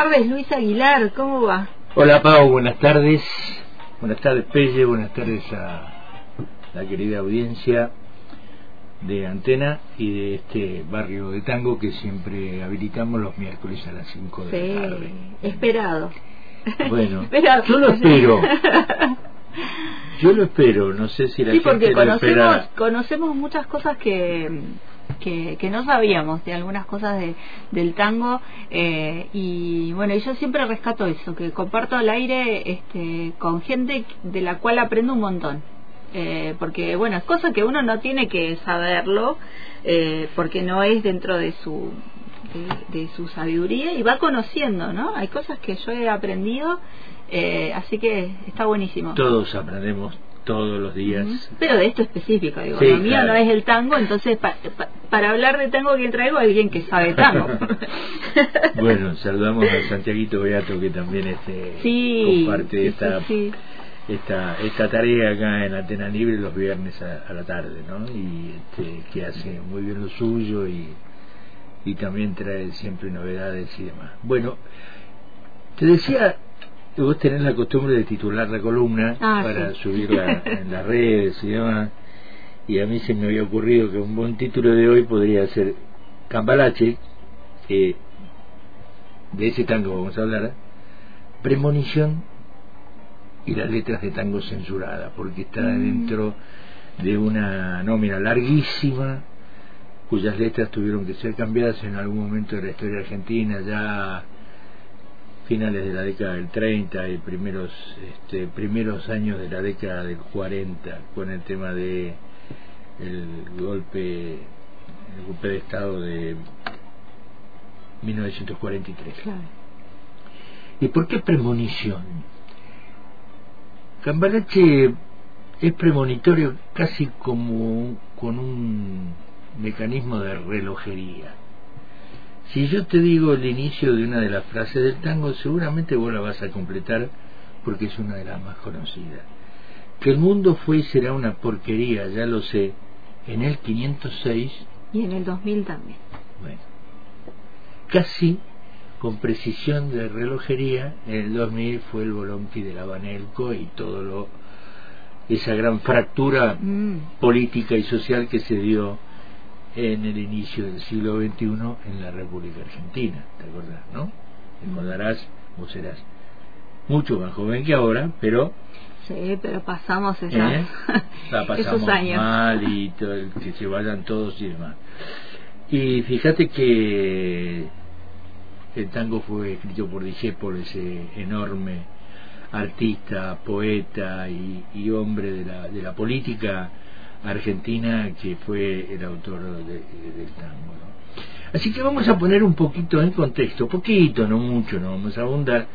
Buenas tardes, Luis Aguilar, ¿cómo va? Hola, Pau, buenas tardes. Buenas tardes, Pelle, buenas tardes a la querida audiencia de Antena y de este barrio de tango que siempre habilitamos los miércoles a las 5 de Sí, la tarde. esperado. Bueno, Esperado. yo lo espero. Yo lo espero, no sé si la Sí, gente porque lo conocemos, espera. conocemos muchas cosas que, que, que no sabíamos de algunas cosas de, del tango eh, y bueno, y yo siempre rescato eso, que comparto al aire este, con gente de la cual aprendo un montón. Eh, porque bueno, es cosa que uno no tiene que saberlo eh, porque no es dentro de su de, de su sabiduría y va conociendo, ¿no? Hay cosas que yo he aprendido, eh, así que está buenísimo. Todos aprendemos todos los días. Pero de esto específico, digo, Sí, lo mío claro. no es el tango, entonces pa- pa- para hablar de tango que traigo a alguien que sabe tango. Bueno, saludamos a Santiaguito Beato que también este, sí, comparte esta, sí, esta esta tarea acá en Antena Libre los viernes a, a la tarde, ¿no? Y este, que hace muy bien lo suyo y, y también trae siempre novedades y demás. Bueno, te decía, vos tenés la costumbre de titular la columna Ah, para sí. subirla en las redes y demás, y a mí se me había ocurrido que un buen título de hoy podría ser Cambalache, que de ese tango vamos a hablar, Premonición y las letras de tango censurada, porque está Mm. dentro de una nómina larguísima cuyas letras tuvieron que ser cambiadas en algún momento de la historia argentina, ya finales de la década del 30 y primeros este, primeros años de la década del 40 con el tema de el golpe el golpe de estado de 1943 Claro. ¿Y por qué premonición? Cambalache es premonitorio casi como con un mecanismo de relojería. Si yo te digo el inicio de una de las frases del tango, seguramente vos la vas a completar porque es una de las más conocidas. Que el mundo fue y será una porquería, ya lo sé, en el 506, Y en el 2000 también. bueno, casi con precisión de relojería, en el 2000 fue el Bolonqui de la Banelco y todo lo esa gran fractura Mm. política y social que se dio en el inicio del siglo XXI en la República Argentina, ¿te acordás, no? Te acordarás, vos serás mucho más joven que ahora, pero Sí, pero pasamos esas- ¿eh? la pasamos esos años. mal y todo que se vayan todos y demás. Y fíjate que el tango fue escrito por Discepol, ese enorme artista, poeta y, y hombre de la, de la política argentina que fue el autor de- del tango. Así que vamos a poner un poquito en contexto, poquito, no mucho, no vamos a abundar,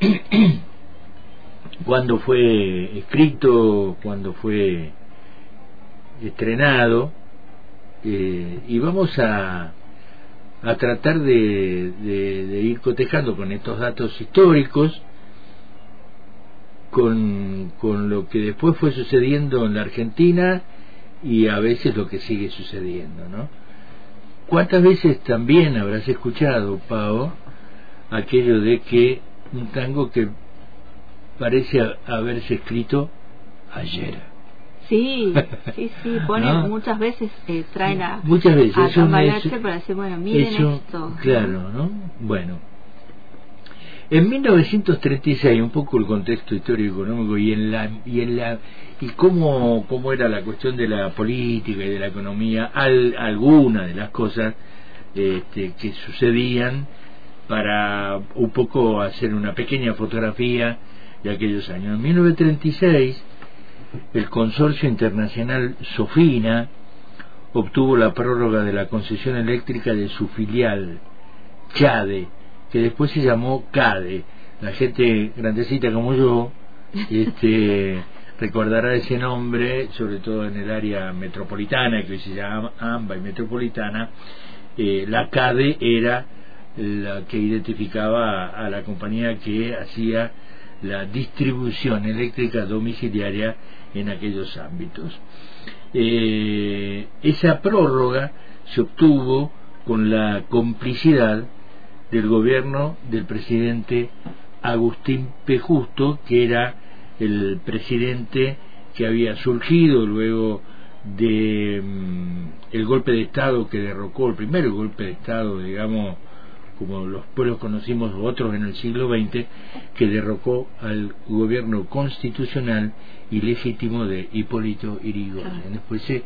cuando fue escrito, cuando fue estrenado, eh, y vamos a, a tratar de ir cotejando con estos datos históricos, con, con lo que después fue sucediendo en la Argentina y a veces lo que sigue sucediendo, ¿no? ¿Cuántas veces también habrás escuchado, Pau, aquello de que un tango que parece haberse escrito ayer? Sí, sí, sí, ponen ¿No? muchas veces eh, traen a, Muchas veces, a eso para decir, bueno, miren Eso, esto. Claro, ¿no? Bueno. En 1936, un poco el contexto histórico económico y en la y en la y cómo cómo era la cuestión de la política y de la economía, al, algunas de las cosas este, que sucedían para un poco hacer una pequeña fotografía de aquellos años. En 1936, el consorcio internacional Sofina obtuvo la prórroga de la concesión eléctrica de su filial, CHADE, que después se llamó CADE. La gente grandecita como yo este, recordará ese nombre, sobre todo en el área metropolitana, que hoy se llama AMBA y metropolitana. Eh, la CADE era la que identificaba a, a la compañía que hacía la distribución eléctrica domiciliaria en aquellos ámbitos. Eh, esa prórroga se obtuvo con la complicidad del gobierno del presidente Agustín P. Justo, que era el presidente que había surgido luego de mm, el golpe de estado que derrocó el primer golpe de estado digamos como los pueblos conocimos otros en el siglo XX que derrocó al gobierno constitucional y legítimo de Hipólito Yrigoyen. Después se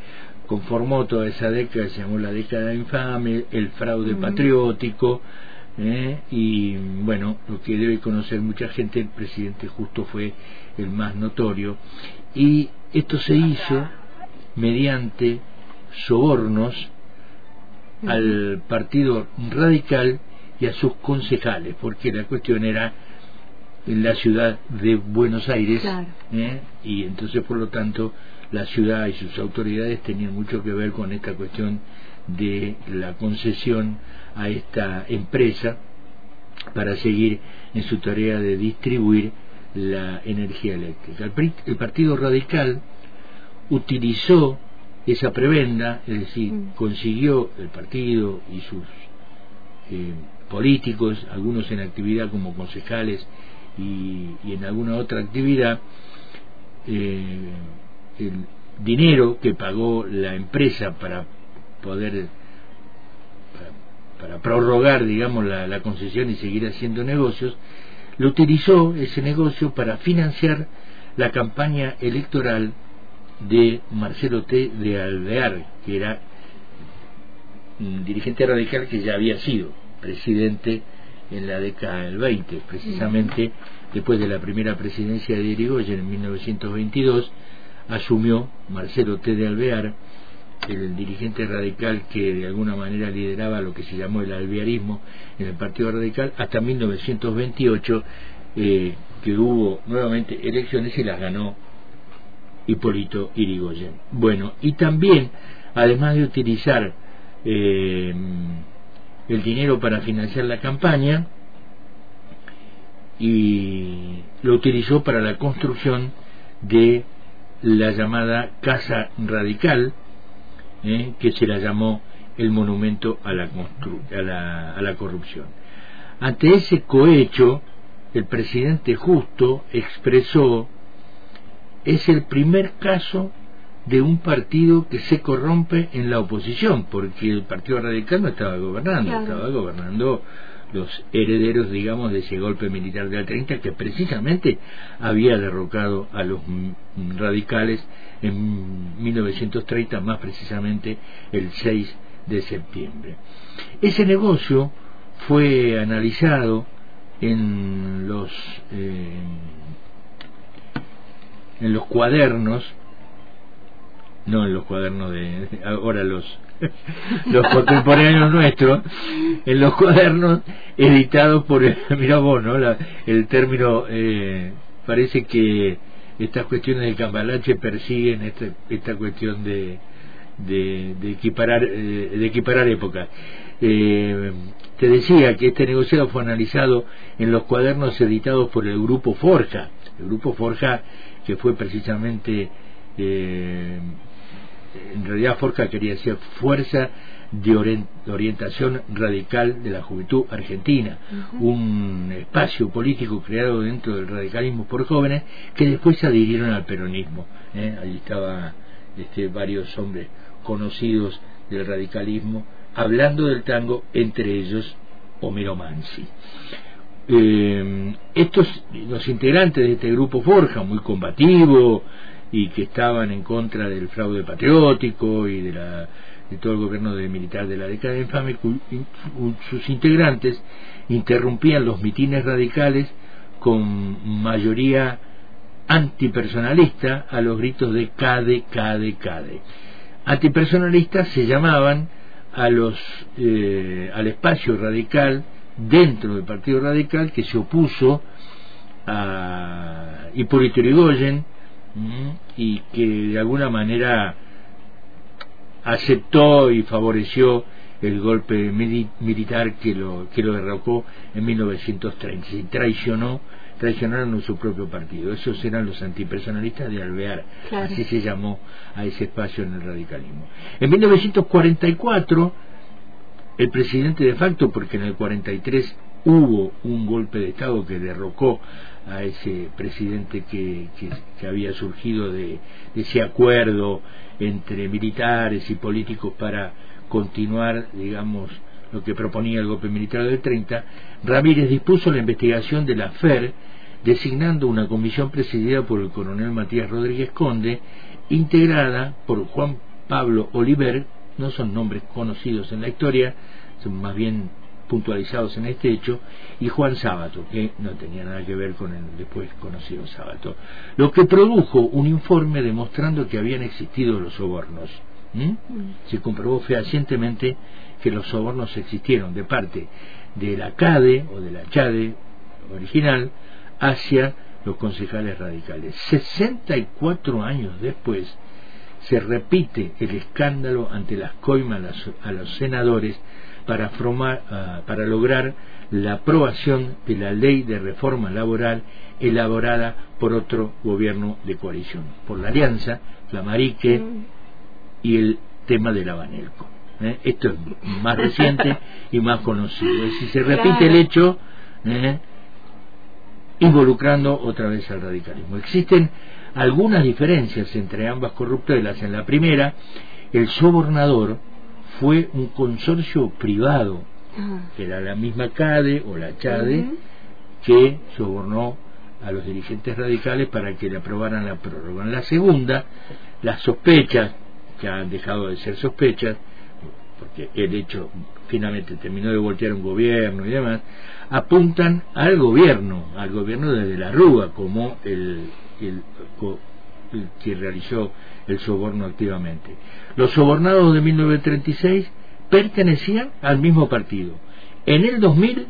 conformó toda esa década se llamó la década infame el fraude patriótico ¿eh? y bueno lo que debe conocer mucha gente el presidente justo fue el más notorio y esto se hizo mediante sobornos al partido radical y a sus concejales, porque la cuestión era en la ciudad de Buenos Aires, ¿eh? y entonces por lo tanto la ciudad y sus autoridades tenían mucho que ver con esta cuestión de la concesión a esta empresa para seguir en su tarea de distribuir la energía eléctrica. El, Partido Radical utilizó esa prebenda, es decir, mm. consiguió el partido y sus eh, políticos, algunos en actividad como concejales y, en alguna otra actividad, eh, el dinero que pagó la empresa para poder para, prorrogar digamos la, la concesión y seguir haciendo negocios lo utilizó ese negocio para financiar la campaña electoral de Marcelo T. de Alvear, que era un dirigente radical que ya había sido presidente en la década del 20, precisamente después de la primera presidencia de Irigoyen en 1922, asumió Marcelo T. de Alvear el dirigente radical que de alguna manera lideraba lo que se llamó el alvearismo en el Partido Radical hasta 1928 eh, que hubo nuevamente elecciones y las ganó Hipólito Irigoyen. Bueno, y también, además de utilizar eh, el dinero para financiar la campaña, y lo utilizó para la construcción de la llamada Casa Radical, ¿eh? que se la llamó el monumento a la, a la, corrupción. Ante ese cohecho, el presidente Justo expresó, es el primer caso de un partido que se corrompe en la oposición, porque el Partido Radical no estaba gobernando, estaba gobernando los herederos, digamos, de ese golpe militar del 30 que precisamente había derrocado a los radicales en 1930, más precisamente el 6 de septiembre. Ese negocio fue analizado en los eh, en los cuadernos no en los cuadernos de ahora los los contemporáneos nuestros en los cuadernos editados por mira vos no el término eh, parece que estas cuestiones de cambalache persiguen este, esta cuestión de, de, equiparar eh, de equiparar épocas. Eh, te decía que este negociado fue analizado en los cuadernos editados por el grupo Forja el grupo Forja que fue precisamente eh, en realidad Forja quería decir Fuerza de Orientación Radical de la Juventud Argentina, un espacio político creado dentro del radicalismo por jóvenes que después se adhirieron al peronismo. ¿eh? Allí estaban este, varios hombres conocidos del radicalismo hablando del tango, entre ellos Homero Mansi. Eh, estos, los integrantes de este grupo Forja, muy combativo, y que estaban en contra del fraude patriótico y de, la, de todo el gobierno de militar de la década infame, sus integrantes interrumpían los mitines radicales con mayoría antipersonalista a los gritos de CADE, CADE, CADE. Antipersonalistas se llamaban a los, eh, al espacio radical dentro del Partido Radical que se opuso a Hipólito Yrigoyen, y que de alguna manera aceptó y favoreció el golpe militar que lo, que lo derrocó en 1930 y traicionó traicionaron a su propio partido. Esos eran los antipersonalistas de Alvear, así se llamó a ese espacio en el radicalismo. En 1944 el presidente de facto, porque en el 43 hubo un golpe de Estado que derrocó a ese presidente que, que, había surgido de, ese acuerdo entre militares y políticos para continuar, digamos, lo que proponía el golpe militar del 30, Ramírez dispuso la investigación de la FER, designando una comisión presidida por el coronel Matías Rodríguez Conde, integrada por Juan Pablo Oliver, no son nombres conocidos en la historia, son más bien puntualizados en este hecho, y Juan Sábato, que no tenía nada que ver con el después conocido Sábato, lo que produjo un informe demostrando que habían existido los sobornos. Se comprobó fehacientemente que los sobornos existieron de parte de la CADE o de la CHADE original hacia los concejales radicales. 64 años después se repite el escándalo ante las coimas a los senadores para, formar, ah, para lograr la aprobación de la ley de reforma laboral elaborada por otro gobierno de coalición, por la Alianza, la Marique y el tema del Abanelco. ¿eh? Esto es más reciente y más conocido. Es decir, se repite el hecho ¿eh? involucrando otra vez al radicalismo. Existen algunas diferencias entre ambas corruptelas. En la primera, el sobornador fue un consorcio privado, que era la misma CADE o la CHADE, que sobornó a los dirigentes radicales para que le aprobaran la prórroga. En la segunda, las sospechas, que han dejado de ser sospechas, porque el hecho finalmente terminó de voltear un gobierno y demás, apuntan al gobierno, al gobierno desde la Rúa, como el, el, el que realizó el soborno activamente. Los sobornados de 1936 pertenecían al mismo partido. En el 2000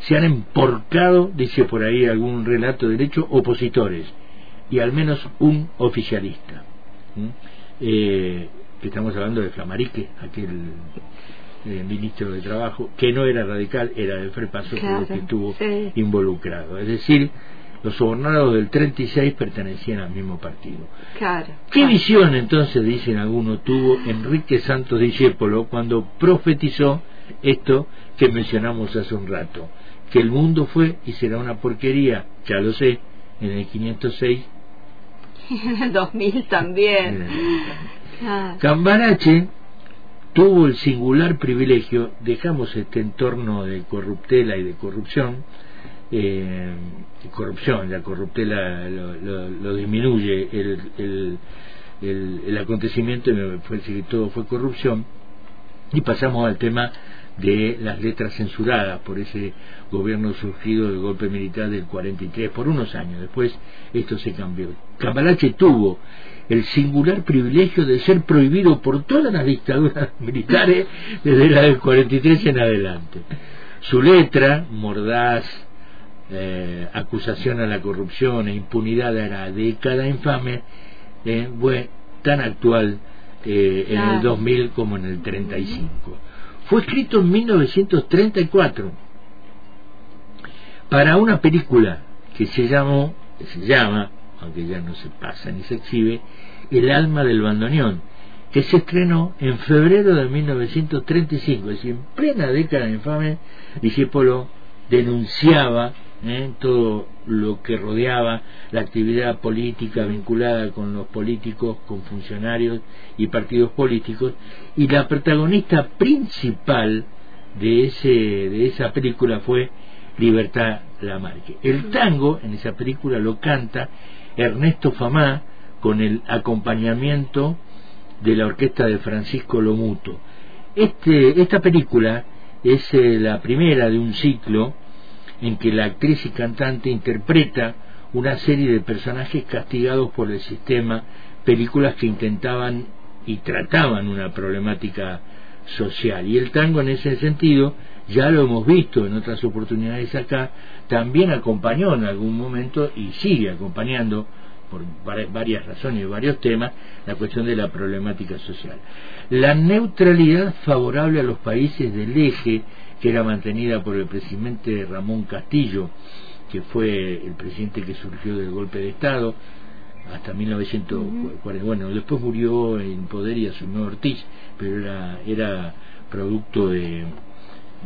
se han emporcado, dice por ahí algún relato de derecho, opositores y al menos un oficialista. Eh, estamos hablando de Flamarique, aquel eh, ministro de Trabajo, que no era radical, era del Frepaso, que estuvo involucrado. Es decir, los sobornados del 36 pertenecían al mismo partido. ¿Qué visión entonces, dicen algunos, tuvo Enrique Santos Discépolo cuando profetizó esto que mencionamos hace un rato? Que el mundo fue y será una porquería, ya lo sé, en el 506. En el 2000 también. Cambarache tuvo el singular privilegio, dejamos este entorno de corruptela y de corrupción, eh, corrupción, la corruptela lo, disminuye el, el, el, acontecimiento y me parece que todo fue corrupción. Y pasamos al tema de las letras censuradas por ese gobierno surgido del golpe militar del 43 por unos años. Después esto se cambió. Cambalache tuvo el singular privilegio de ser prohibido por todas las dictaduras militares desde la del 43 en adelante. Su letra mordaz eh, acusación a la corrupción e impunidad de la década infame eh, fue tan actual eh, en el 2000 como en el 35. Fue escrito en 1934 para una película que se llamó, que se llama, aunque ya no se pasa ni se exhibe, El alma del bandoneón, que se estrenó en febrero de 1935, es decir, en plena década infame, Discípulo denunciaba ¿eh? todo lo que rodeaba la actividad política vinculada con los políticos, con funcionarios y partidos políticos, y la protagonista principal de, ese, de esa película fue Libertad Lamarque. El tango en esa película lo canta Ernesto Famá con el acompañamiento de la orquesta de Francisco Lomuto. Este, esta película es eh, la primera de un ciclo en que la actriz y cantante interpreta una serie de personajes castigados por el sistema, películas que intentaban y trataban una problemática social. Y el tango en ese sentido, ya lo hemos visto en otras oportunidades acá, también acompañó en algún momento y sigue acompañando por varias razones y varios temas la cuestión de la problemática social. La neutralidad favorable a los países del eje que era mantenida por el presidente Ramón Castillo, que fue el presidente que surgió del golpe de Estado hasta 1940. Bueno, después murió en poder y asumió Ortiz, pero era, era producto de,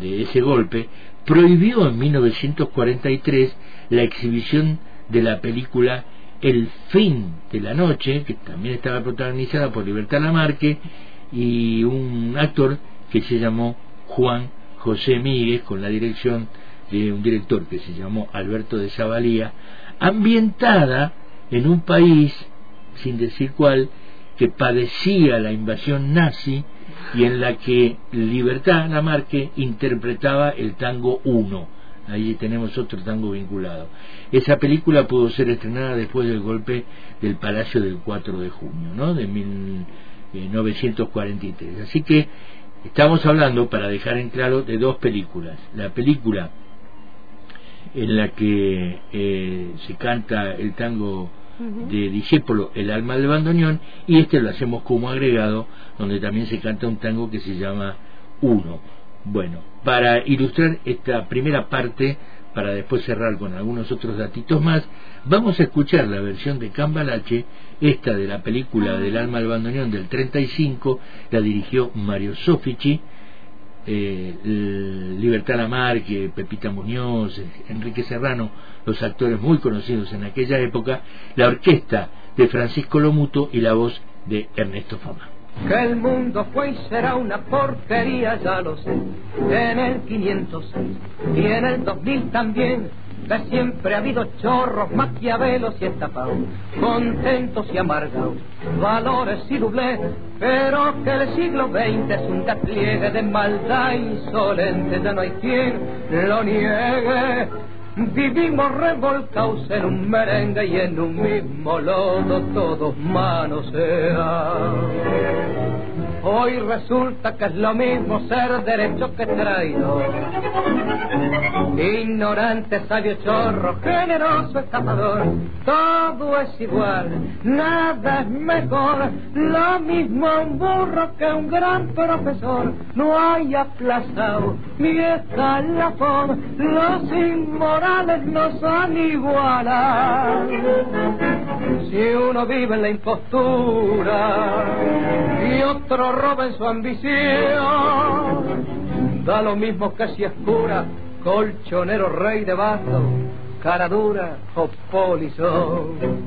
de ese golpe, prohibió en 1943 la exhibición de la película El fin de la noche, que también estaba protagonizada por Libertad Lamarque y un actor que se llamó Juan José Míguez, con la dirección de un director que se llamó Alberto de Zavalía, ambientada en un país, sin decir cuál, que padecía la invasión nazi y en la que Libertad Lamarque interpretaba el tango 1. Ahí tenemos otro tango vinculado. Esa película pudo ser estrenada después del golpe del Palacio del 4 de junio, ¿no? De 1943. Así que estamos hablando, para dejar en claro, de dos películas. La película en la que eh, se canta el tango de Discépolo, El alma del bandoneón, y este lo hacemos como agregado, donde también se canta un tango que se llama Uno. Bueno, para ilustrar esta primera parte, para después cerrar con algunos otros datitos más, vamos a escuchar la versión de Cambalache, esta de la película del alma del bandoneón del 35, la dirigió Mario Sofici, eh, Libertad Lamarque, Pepita Muñoz, Enrique Serrano, los actores muy conocidos en aquella época, la orquesta de Francisco Lomuto y la voz de Ernesto Fama. Que el mundo fue y será una porquería, ya lo sé, en el 506 y en el 2000 también que siempre ha habido chorros, maquiavelos y estafados, contentos y amargados, valores y doblez, pero que el siglo XX es un despliegue de maldad insolente, ya no hay quien lo niegue. Vivimos revolcados en un merengue y en un mismo lodo todos manos sean. Hoy resulta que es lo mismo ser derecho que traidor. Ignorante, sabio, chorro, generoso, estafador. Todo es igual, nada es mejor. Lo mismo un burro que un gran profesor. No hay aplazado ni escalafón. Los inmorales no son iguales. Si uno vive en la impostura otro roba en su ambición. Da lo mismo que si es pura, colchonero rey de vaso, cara dura o polizón.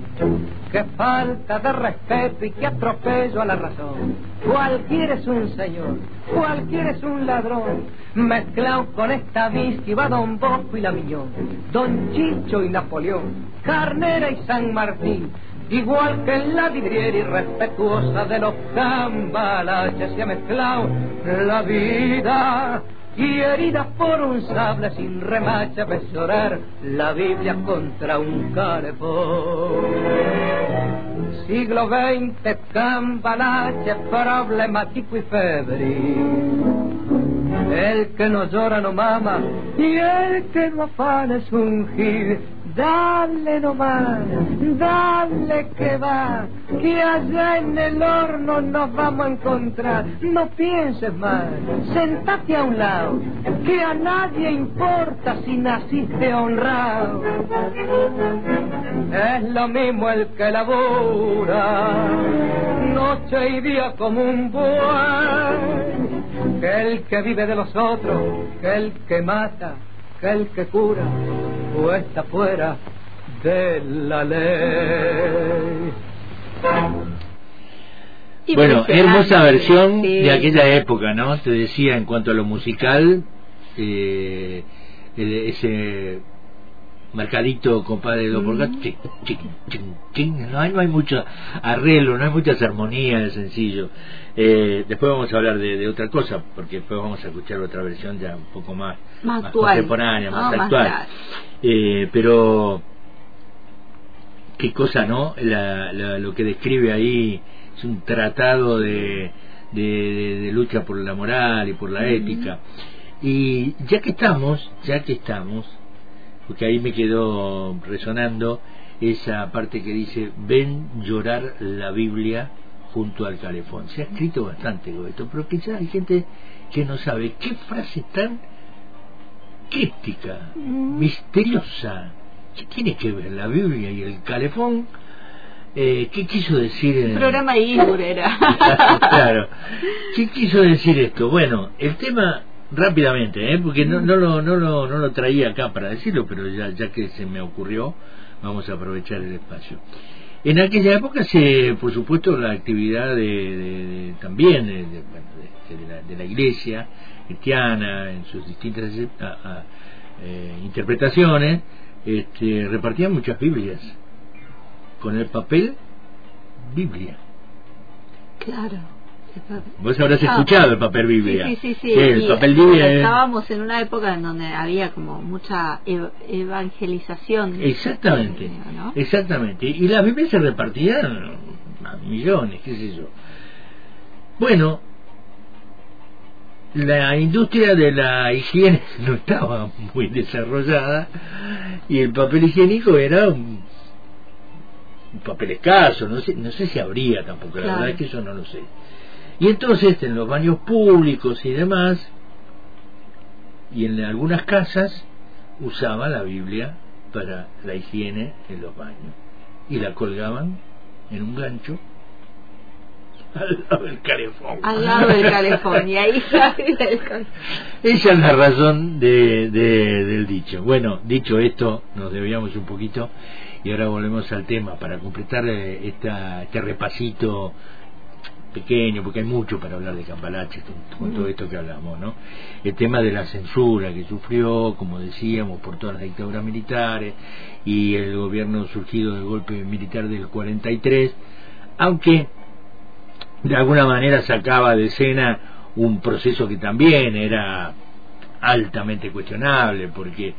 Que falta de respeto y que atropello a la razón. Cualquiera es un señor, cualquiera es un ladrón. Mezclado con esta y va Don Bosco y la Miñón, Don Chicho y Napoleón, Carnera y San Martín igual que la vidriera irrespetuosa de los cambalaches se ha mezclado la vida y herida por un sable sin remache ves llorar la Biblia contra un calefón. Siglo XX, cambalache problemático y febril. El que no llora no mama y el que no afana es un gil Dale nomás, dale que va, que allá en el horno nos vamos a encontrar. No pienses más, sentate a un lado, que a nadie importa si naciste honrado. Es lo mismo el que labura, noche y día como un buey, que el que vive de los otros, que el que mata que el que cura o está fuera de la ley. Bueno, hermosa versión de aquella época, ¿no? Te decía en cuanto a lo musical, eh, ese marcadito compadre dos por gato, no hay, no hay mucho arreglo, no hay muchas armonías de sencillo. Eh, después vamos a hablar de, otra cosa, porque después vamos a escuchar otra versión ya un poco más, más, contemporánea, más actual. Eh, pero, qué cosa, ¿no? lo que describe ahí es un tratado de, de, lucha por la moral y por la ética. Y ya que estamos, ya que estamos, porque ahí me quedó resonando esa parte que dice, ven llorar la Biblia junto al calefón. Se ha escrito bastante con esto, pero quizás hay gente que no sabe qué frase tan críptica, mm. misteriosa, ¿qué tiene que ver la Biblia y el calefón Eh, ¿Qué quiso decir? Un programa de Ibur era. claro. ¿Qué quiso decir esto? Bueno, el tema rápidamente, ¿eh? porque no, no, lo, no, lo, no lo traía acá para decirlo, pero ya, ya que se me ocurrió, vamos a aprovechar el espacio. En aquella época, se, por supuesto, la actividad de, también de, la, de, la, iglesia cristiana en sus distintas eh, interpretaciones, este, repartían muchas Biblias con el papel Biblia. Claro. Vos habrás escuchado el papel Biblia. Sí, sí, sí. el papel Biblia. Estábamos en una época en donde había como mucha evangelización. Exactamente. Exactamente. Y las Biblias se repartían a millones, qué sé yo. Bueno, la industria de la higiene no estaba muy desarrollada y el papel higiénico era un un papel escaso, no sé, no sé si habría tampoco, la verdad es que eso no lo sé. Y entonces en los baños públicos y demás, y en algunas casas, usaba la Biblia para la higiene en los baños. Y la colgaban en un gancho al lado del calefón. Al lado del calefón, y ahí Esa es la razón de, del dicho. Bueno, dicho esto, nos debíamos un poquito y ahora volvemos al tema para completar esta, este repasito pequeño, porque hay mucho para hablar de Cambalache con, todo esto que hablamos, ¿no? El tema de la censura que sufrió, como decíamos, por todas las dictaduras militares y el gobierno surgido del golpe militar del 43, aunque de alguna manera sacaba de escena un proceso que también era altamente cuestionable, porque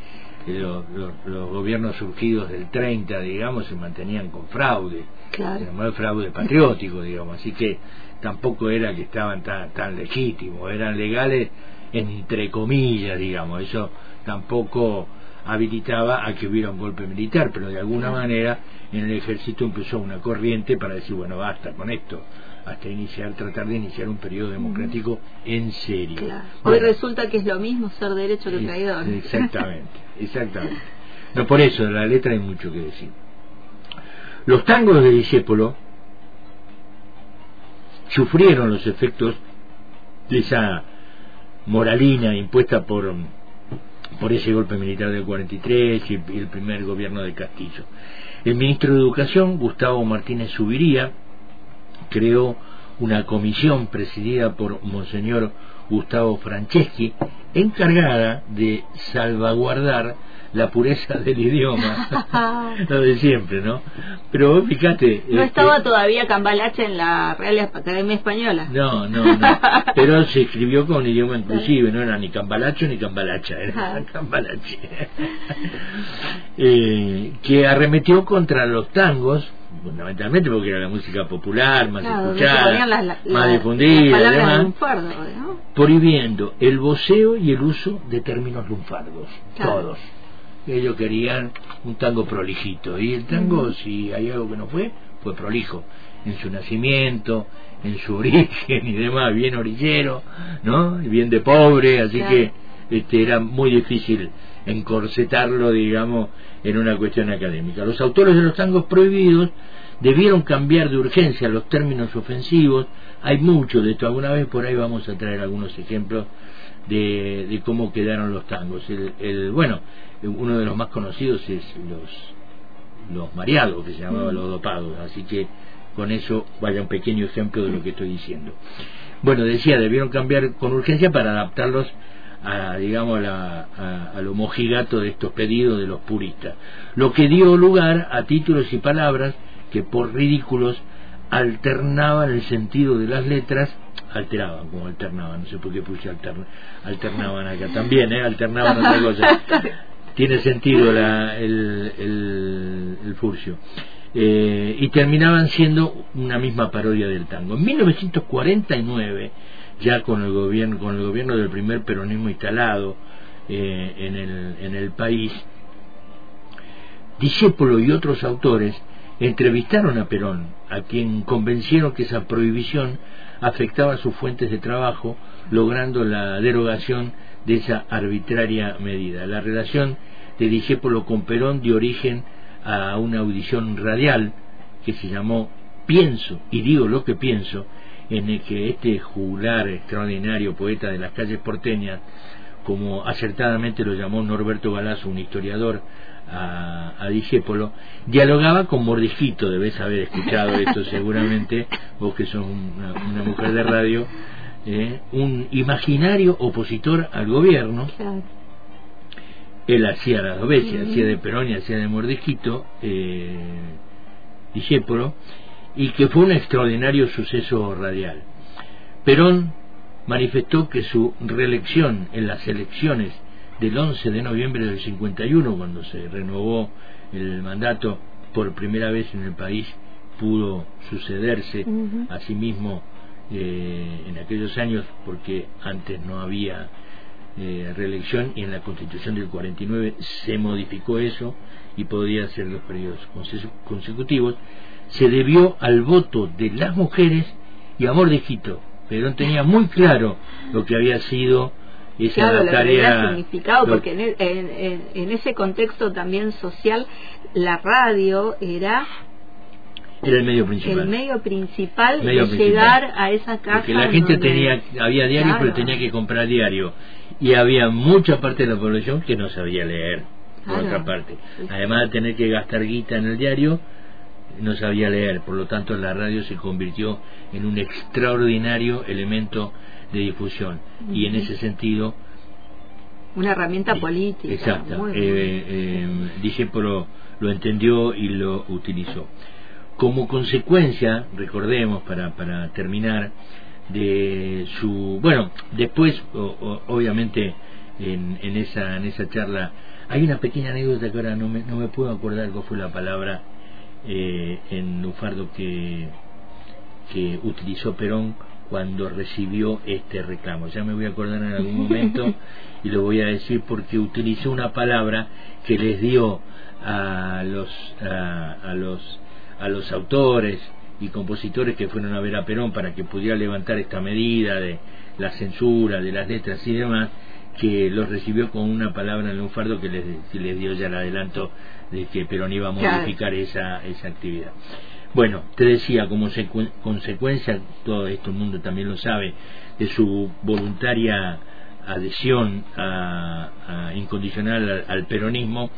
los, los, gobiernos surgidos del 30, digamos, se mantenían con fraude, claro. fraude patriótico, digamos, así que tampoco era que estaban tan, tan legítimos, eran legales entre comillas, digamos, eso tampoco habilitaba a que hubiera un golpe militar, pero de alguna manera en el ejército empezó una corriente para decir, bueno, basta con esto, hasta iniciar, tratar de iniciar un periodo democrático en serio. Hoy resulta que es lo mismo ser derecho que traidor. Exactamente, exactamente. No, por eso, de la letra hay mucho que decir. Los tangos de Discépolo sufrieron los efectos de esa moralina impuesta por por ese golpe militar del 43 y el primer gobierno de Castillo. El ministro de Educación, Gustavo Martínez Subiría, creó una comisión presidida por Monseñor Gustavo Franceschi, encargada de salvaguardar la pureza del idioma, lo de siempre, ¿no? Pero fíjate... No estaba todavía Cambalache en la Real Academia Española. No, no, no, pero se escribió con idioma inclusive, no era ni Cambalacho ni Cambalacha, era Cambalache. eh, que arremetió contra los tangos, fundamentalmente porque era la música popular, más escuchada, más difundida, además, prohibiendo el voceo y el uso de términos lunfardos, todos ellos querían un tango prolijito. Y el tango, si hay algo que no fue, fue prolijo. En su nacimiento, en su origen y demás, bien orillero, ¿no? Bien de pobre, así que este, era muy difícil encorsetarlo, digamos, en una cuestión académica. Los autores de los tangos prohibidos debieron cambiar de urgencia los términos ofensivos. Hay mucho de esto. Alguna vez por ahí vamos a traer algunos ejemplos de, de cómo quedaron los tangos. El, el, bueno, uno de los más conocidos es los, los mareados, que se llamaban los dopados, así que con eso vaya un pequeño ejemplo de lo que estoy diciendo. Bueno, decía, debieron cambiar con urgencia para adaptarlos a, digamos, a, al homogigato de estos pedidos de los puristas, lo que dio lugar a títulos y palabras que por ridículos alternaban el sentido de las letras, alteraban como alternaban, no sé por qué puse alternaban acá también, ¿eh? alternaban otra cosa. tiene sentido la, el, el, furcio. Eh, y terminaban siendo una misma parodia del tango. En 1949, ya con el gobierno, con el gobierno del primer peronismo instalado eh, en, el, en el país, Discépolo y otros autores entrevistaron a Perón, a quien convencieron que esa prohibición afectaba sus fuentes de trabajo, logrando la derogación de esa arbitraria medida. La relación de Discépolo con Perón dio origen a una audición radial que se llamó Pienso y digo lo que pienso, en el que este juglar extraordinario poeta de las calles porteñas, como acertadamente lo llamó Norberto Galazo, un historiador, a, a dialogaba con Mordijito, debes haber escuchado esto seguramente, vos que sos una, mujer de radio, eh, un imaginario opositor al gobierno. Él hacía las dos veces, hacía de Perón y hacía de Mordijito, eh, y que fue un extraordinario suceso radial. Perón manifestó que su reelección en las elecciones del 11 de noviembre del 51, cuando se renovó el mandato por primera vez en el país, pudo sucederse a sí mismo eh, en aquellos años, porque antes no había eh, reelección y en la constitución del 49 se modificó eso y podía ser los periodos consecutivos, se debió al voto de las mujeres y amor de Quito. Perón tenía muy claro lo que había sido esa tarea. significado, porque en, ese contexto también social, la radio era era el medio principal. El medio principal de llegar a esa casa. Porque la gente tenía, había diario, pero tenía que comprar diario. Y había mucha parte de la población que no sabía leer, por otra parte. Además de tener que gastar guita en el diario, no sabía leer. Por lo tanto, la radio se convirtió en un extraordinario elemento de difusión. Y en ese sentido. Una herramienta política. Exacto. Eh, eh, lo entendió y lo utilizó. Como consecuencia, recordemos para, para terminar, de su. Bueno, después, obviamente, en, en, esa, en esa charla, hay una pequeña anécdota que ahora no me, no me puedo acordar cuál fue la palabra eh, en Lufardo que, que utilizó Perón cuando recibió este reclamo. Ya me voy a acordar en algún momento y lo voy a decir porque utilizó una palabra que les dio a los a, los a los autores y compositores que fueron a ver a Perón para que pudiera levantar esta medida de la censura de las letras y demás que los recibió con una palabra en un fardo que les, les dio ya el adelanto de que Perón iba a modificar esa, esa actividad. Bueno, te decía, como consecuencia, todo esto el mundo también lo sabe, de su voluntaria adhesión a, incondicional al, peronismo,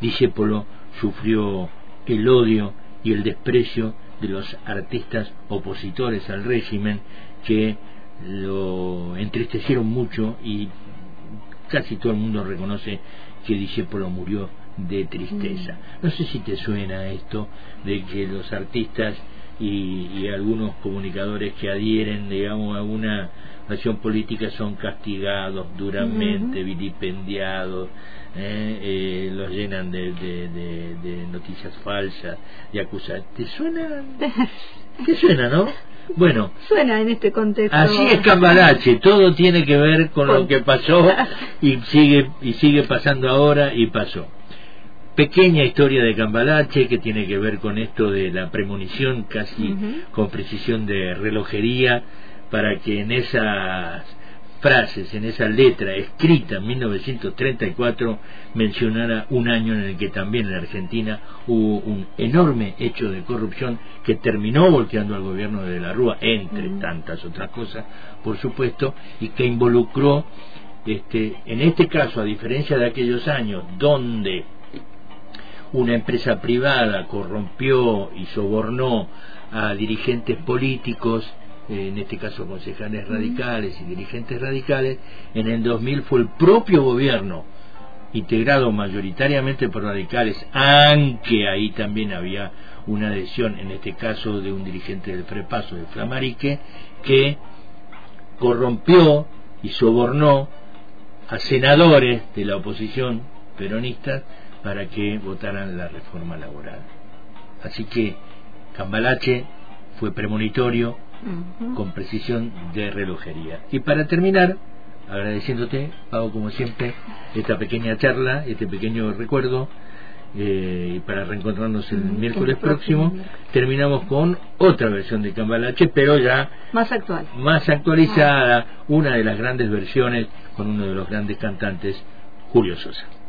Discépolo sufrió el odio y el desprecio de los artistas opositores al régimen que lo entristecieron mucho y casi todo el mundo reconoce que Discépolo murió de tristeza. Mm. No sé si te suena esto de que los artistas y, algunos comunicadores que adhieren, digamos, a una acción política son castigados duramente, vilipendiados, ¿eh? Eh, los llenan de, de, noticias falsas, de acusaciones. ¿Te suena? ¿Te suena, no? Bueno, suena en este contexto. Así es Cambalache, todo tiene que ver con lo que pasó y sigue y sigue pasando ahora y pasó pequeña historia de Cambalache que tiene que ver con esto de la premonición casi con precisión de relojería para que en esas frases, en esa letra escrita en 1934 mencionara un año en el que también en Argentina hubo un enorme hecho de corrupción que terminó volteando al gobierno de la Rúa, entre tantas otras cosas, por supuesto, y que involucró, este, en este caso, a diferencia de aquellos años donde una empresa privada corrompió y sobornó a dirigentes políticos, en este caso concejales radicales y dirigentes radicales, en el 2000 fue el propio gobierno, integrado mayoritariamente por radicales, aunque ahí también había una adhesión, en este caso de un dirigente del Frepaso, de Flamarique, que corrompió y sobornó a senadores de la oposición peronista para que votaran la reforma laboral. Así que Cambalache fue premonitorio con precisión de relojería. Y para terminar, agradeciéndote, Pago como siempre, esta pequeña charla, este pequeño recuerdo, eh, y para reencontrarnos el miércoles próximo, terminamos con otra versión de Cambalache, pero ya más actual, más actualizada, una de las grandes versiones con uno de los grandes cantantes, Julio Sosa.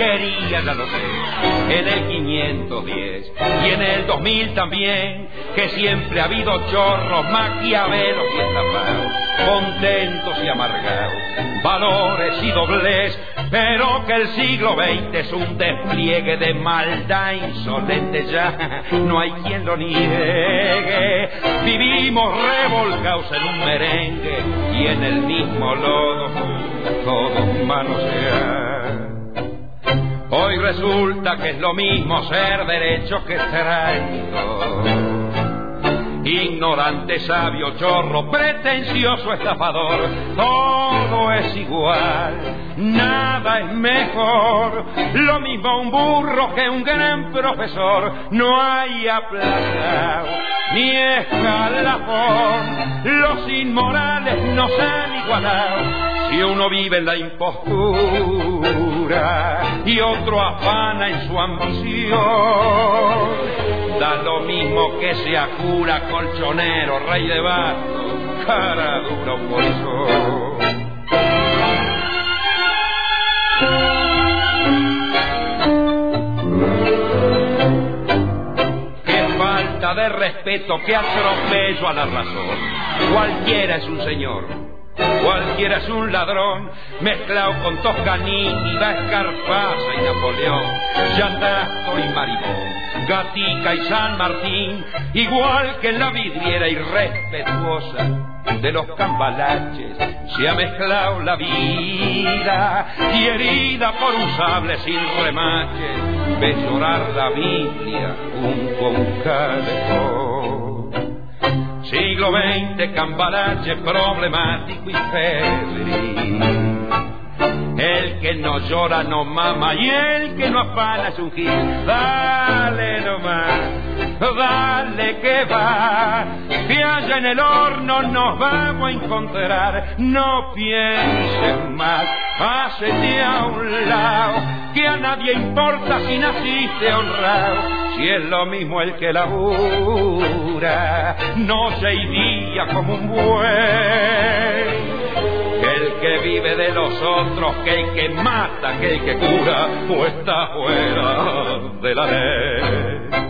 Porquería, ya lo sé, en el 510 y en el 2000 también, que siempre ha habido chorros, maquiavelos y estafados, contentos y amargados, valores y doblez, pero que el siglo XX es un despliegue de maldad insolente ya, no hay quien lo niegue. Vivimos revolcados en un merengue y en el mismo lodo todos manosear. Hoy resulta que es lo mismo ser derecho que traidor ignorante, sabio, chorro, pretencioso, estafador, todo es igual, nada es mejor, lo mismo un burro que un gran profesor, no hay aplazado ni escalafón, los inmorales nos han igualado, si uno vive en la impostura y otro afana en su ambición, da lo mismo que sea cura, colchonero, rey de bastos, cara dura un bolso. Qué falta de respeto, qué atropello a la razón. Cualquiera es un señor Cualquiera es un ladrón, mezclado con Toscanini, Escarpaza y Napoleón, Yandasto y Maribón, Gatica y San Martín, igual que en la vidriera irrespetuosa de los cambalaches. Se ha mezclado la vida y herida por un sable sin remache, ve llorar la Biblia un con Siglo XX, cambalache problemático y febril. El que no llora no mama y el que no afana es un gil. Dale nomás, dale que va, que allá en el horno nos vamos a encontrar. No pienses más, pásete a un lado, que a nadie importa si naciste honrado y es lo mismo el que labura, noche y día como un buey. El que vive de los otros, que el que mata, que el que cura, o está fuera de la ley.